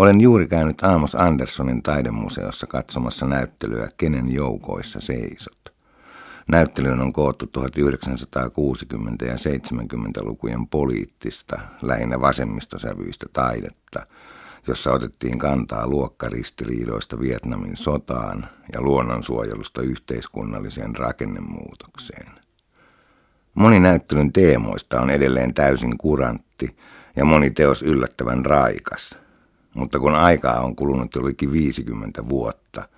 Olen juuri käynyt Aamos Anderssonin taidemuseossa katsomassa näyttelyä Kenen joukoissa seisot. Näyttelyyn on koottu 1960- ja 70-lukujen poliittista, lähinnä vasemmistosävyistä taidetta, jossa otettiin kantaa luokkaristiriidoista Vietnamin sotaan ja luonnonsuojelusta yhteiskunnalliseen rakennemuutokseen. Moni näyttelyn teemoista on edelleen täysin kurantti ja moni teos yllättävän raikas. Mutta kun aikaa on kulunut jollekin 50 vuotta,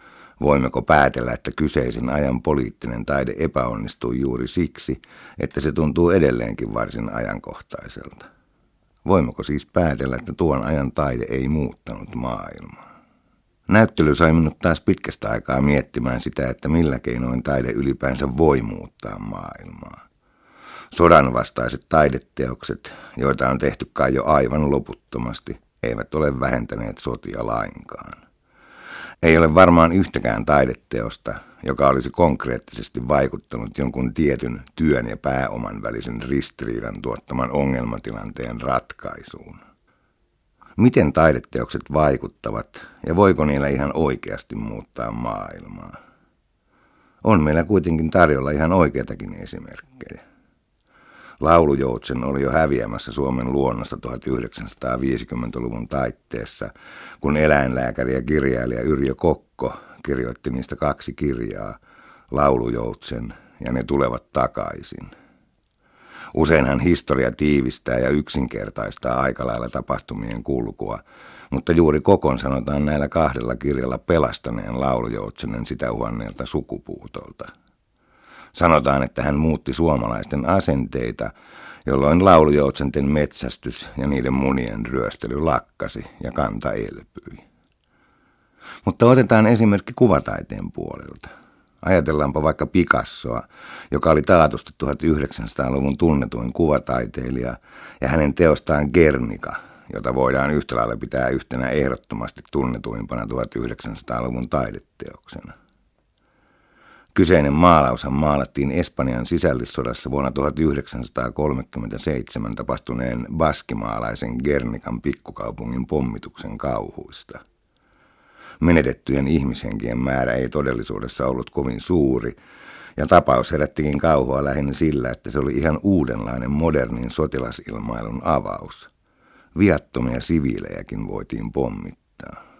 voimmeko päätellä, että kyseisen ajan poliittinen taide epäonnistui juuri siksi, että se tuntuu edelleenkin varsin ajankohtaiselta? Voimmeko siis päätellä, että tuon ajan taide ei muuttanut maailmaa? Näyttely sai minut taas pitkästä aikaa miettimään sitä, että millä keinoin taide ylipäänsä voi muuttaa maailmaa sodan vastaiset taideteokset, joita on tehty kai jo aivan loputtomasti, eivät ole vähentäneet sotia lainkaan. Ei ole varmaan yhtäkään taideteosta, joka olisi konkreettisesti vaikuttanut jonkun tietyn työn ja pääoman välisen ristiriidan tuottaman ongelmatilanteen ratkaisuun. Miten taideteokset vaikuttavat ja voiko niillä ihan oikeasti muuttaa maailmaa? On meillä kuitenkin tarjolla ihan oikeitakin esimerkkejä. Laulujoutsen oli jo häviämässä Suomen luonnosta 1950-luvun taitteessa, kun eläinlääkäri ja kirjailija Yrjö Kokko kirjoitti niistä kaksi kirjaa, Laulujoutsen ja Ne tulevat takaisin. Useinhan historia tiivistää ja yksinkertaistaa aika lailla tapahtumien kulkua, mutta juuri Kokon sanotaan näillä kahdella kirjalla pelastaneen laulujoutsenen sitä huonneelta sukupuutolta. Sanotaan, että hän muutti suomalaisten asenteita, jolloin laulujoutsenten metsästys ja niiden munien ryöstely lakkasi ja kanta elpyi. Mutta otetaan esimerkki kuvataiteen puolelta. Ajatellaanpa vaikka Picassoa, joka oli taatusti 1900-luvun tunnetuin kuvataiteilija, ja hänen teostaan Gernika, jota voidaan yhtä lailla pitää yhtenä ehdottomasti tunnetuimpana 1900-luvun taideteoksena. Kyseinen maalaushan maalattiin Espanjan sisällissodassa vuonna 1937 tapahtuneen baskimaalaisen Gernikan pikkukaupungin pommituksen kauhuista. Menetettyjen ihmishenkien määrä ei todellisuudessa ollut kovin suuri, ja tapaus herättikin kauhua lähinnä sillä, että se oli ihan uudenlainen modernin sotilasilmailun avaus. Viattomia siviilejäkin voitiin pommittaa.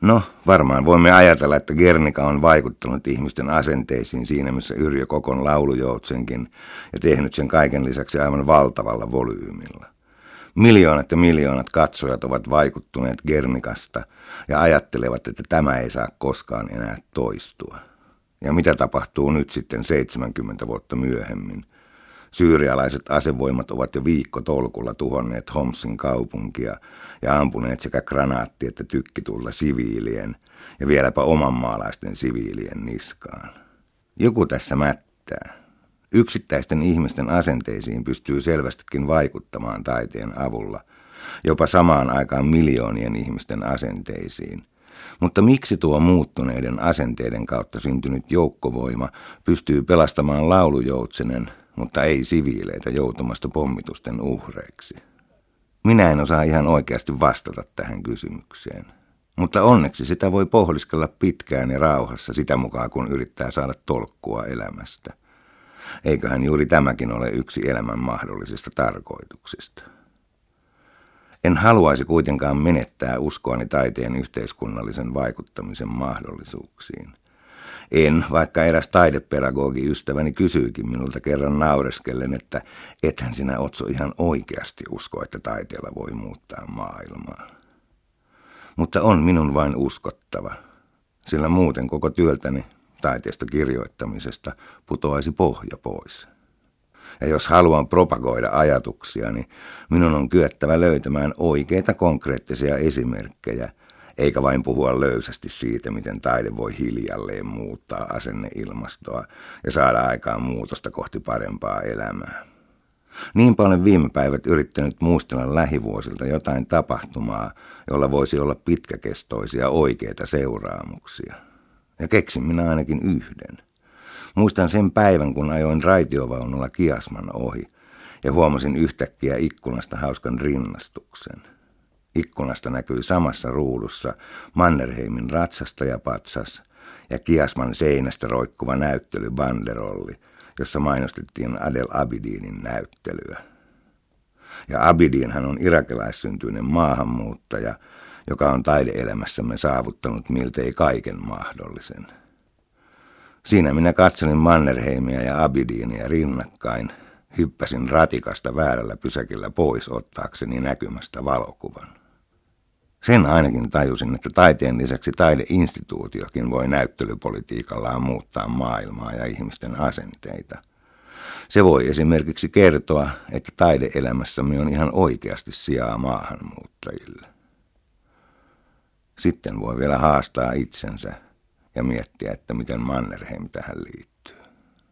No, varmaan voimme ajatella, että Gernika on vaikuttanut ihmisten asenteisiin siinä, missä Yrjö Kokon laulujoutsenkin ja tehnyt sen kaiken lisäksi aivan valtavalla volyymilla. Miljoonat ja miljoonat katsojat ovat vaikuttuneet Gernikasta ja ajattelevat, että tämä ei saa koskaan enää toistua. Ja mitä tapahtuu nyt sitten 70 vuotta myöhemmin? Syyrialaiset asevoimat ovat jo viikko tolkulla tuhonneet Homsin kaupunkia ja ampuneet sekä granaatti- että tykkitulla siviilien ja vieläpä omanmaalaisten siviilien niskaan. Joku tässä mättää. Yksittäisten ihmisten asenteisiin pystyy selvästikin vaikuttamaan taiteen avulla, jopa samaan aikaan miljoonien ihmisten asenteisiin. Mutta miksi tuo muuttuneiden asenteiden kautta syntynyt joukkovoima pystyy pelastamaan laulujoutsenen mutta ei siviileitä joutumasta pommitusten uhreiksi. Minä en osaa ihan oikeasti vastata tähän kysymykseen. Mutta onneksi sitä voi pohdiskella pitkään ja rauhassa sitä mukaan, kun yrittää saada tolkkua elämästä. Eiköhän juuri tämäkin ole yksi elämän mahdollisista tarkoituksista. En haluaisi kuitenkaan menettää uskoani taiteen yhteiskunnallisen vaikuttamisen mahdollisuuksiin. En, vaikka eräs taidepedagogi ystäväni kysyikin minulta kerran naureskellen, että ethän sinä Otso ihan oikeasti usko, että taiteella voi muuttaa maailmaa. Mutta on minun vain uskottava, sillä muuten koko työltäni taiteesta kirjoittamisesta putoaisi pohja pois. Ja jos haluan propagoida ajatuksia, niin minun on kyettävä löytämään oikeita konkreettisia esimerkkejä – eikä vain puhua löysästi siitä, miten taide voi hiljalleen muuttaa asenneilmastoa ja saada aikaan muutosta kohti parempaa elämää. Niin paljon viime päivät yrittänyt muistella lähivuosilta jotain tapahtumaa, jolla voisi olla pitkäkestoisia oikeita seuraamuksia. Ja keksin minä ainakin yhden. Muistan sen päivän, kun ajoin raitiovaunulla Kiasman ohi ja huomasin yhtäkkiä ikkunasta hauskan rinnastuksen – Ikkunasta näkyi samassa ruudussa Mannerheimin ratsastajapatsas ja Kiasman seinästä roikkuva näyttely banderolli, jossa mainostettiin Adel Abidinin näyttelyä. Ja Abidinhan on irakilaissyntyinen maahanmuuttaja, joka on taideelämässämme saavuttanut miltei kaiken mahdollisen. Siinä minä katselin Mannerheimia ja Abidinia rinnakkain, hyppäsin ratikasta väärällä pysäkillä pois ottaakseni näkymästä valokuvan. Sen ainakin tajusin, että taiteen lisäksi taideinstituutiokin voi näyttelypolitiikallaan muuttaa maailmaa ja ihmisten asenteita. Se voi esimerkiksi kertoa, että taideelämässämme on ihan oikeasti sijaa maahanmuuttajille. Sitten voi vielä haastaa itsensä ja miettiä, että miten Mannerheim tähän liittyy.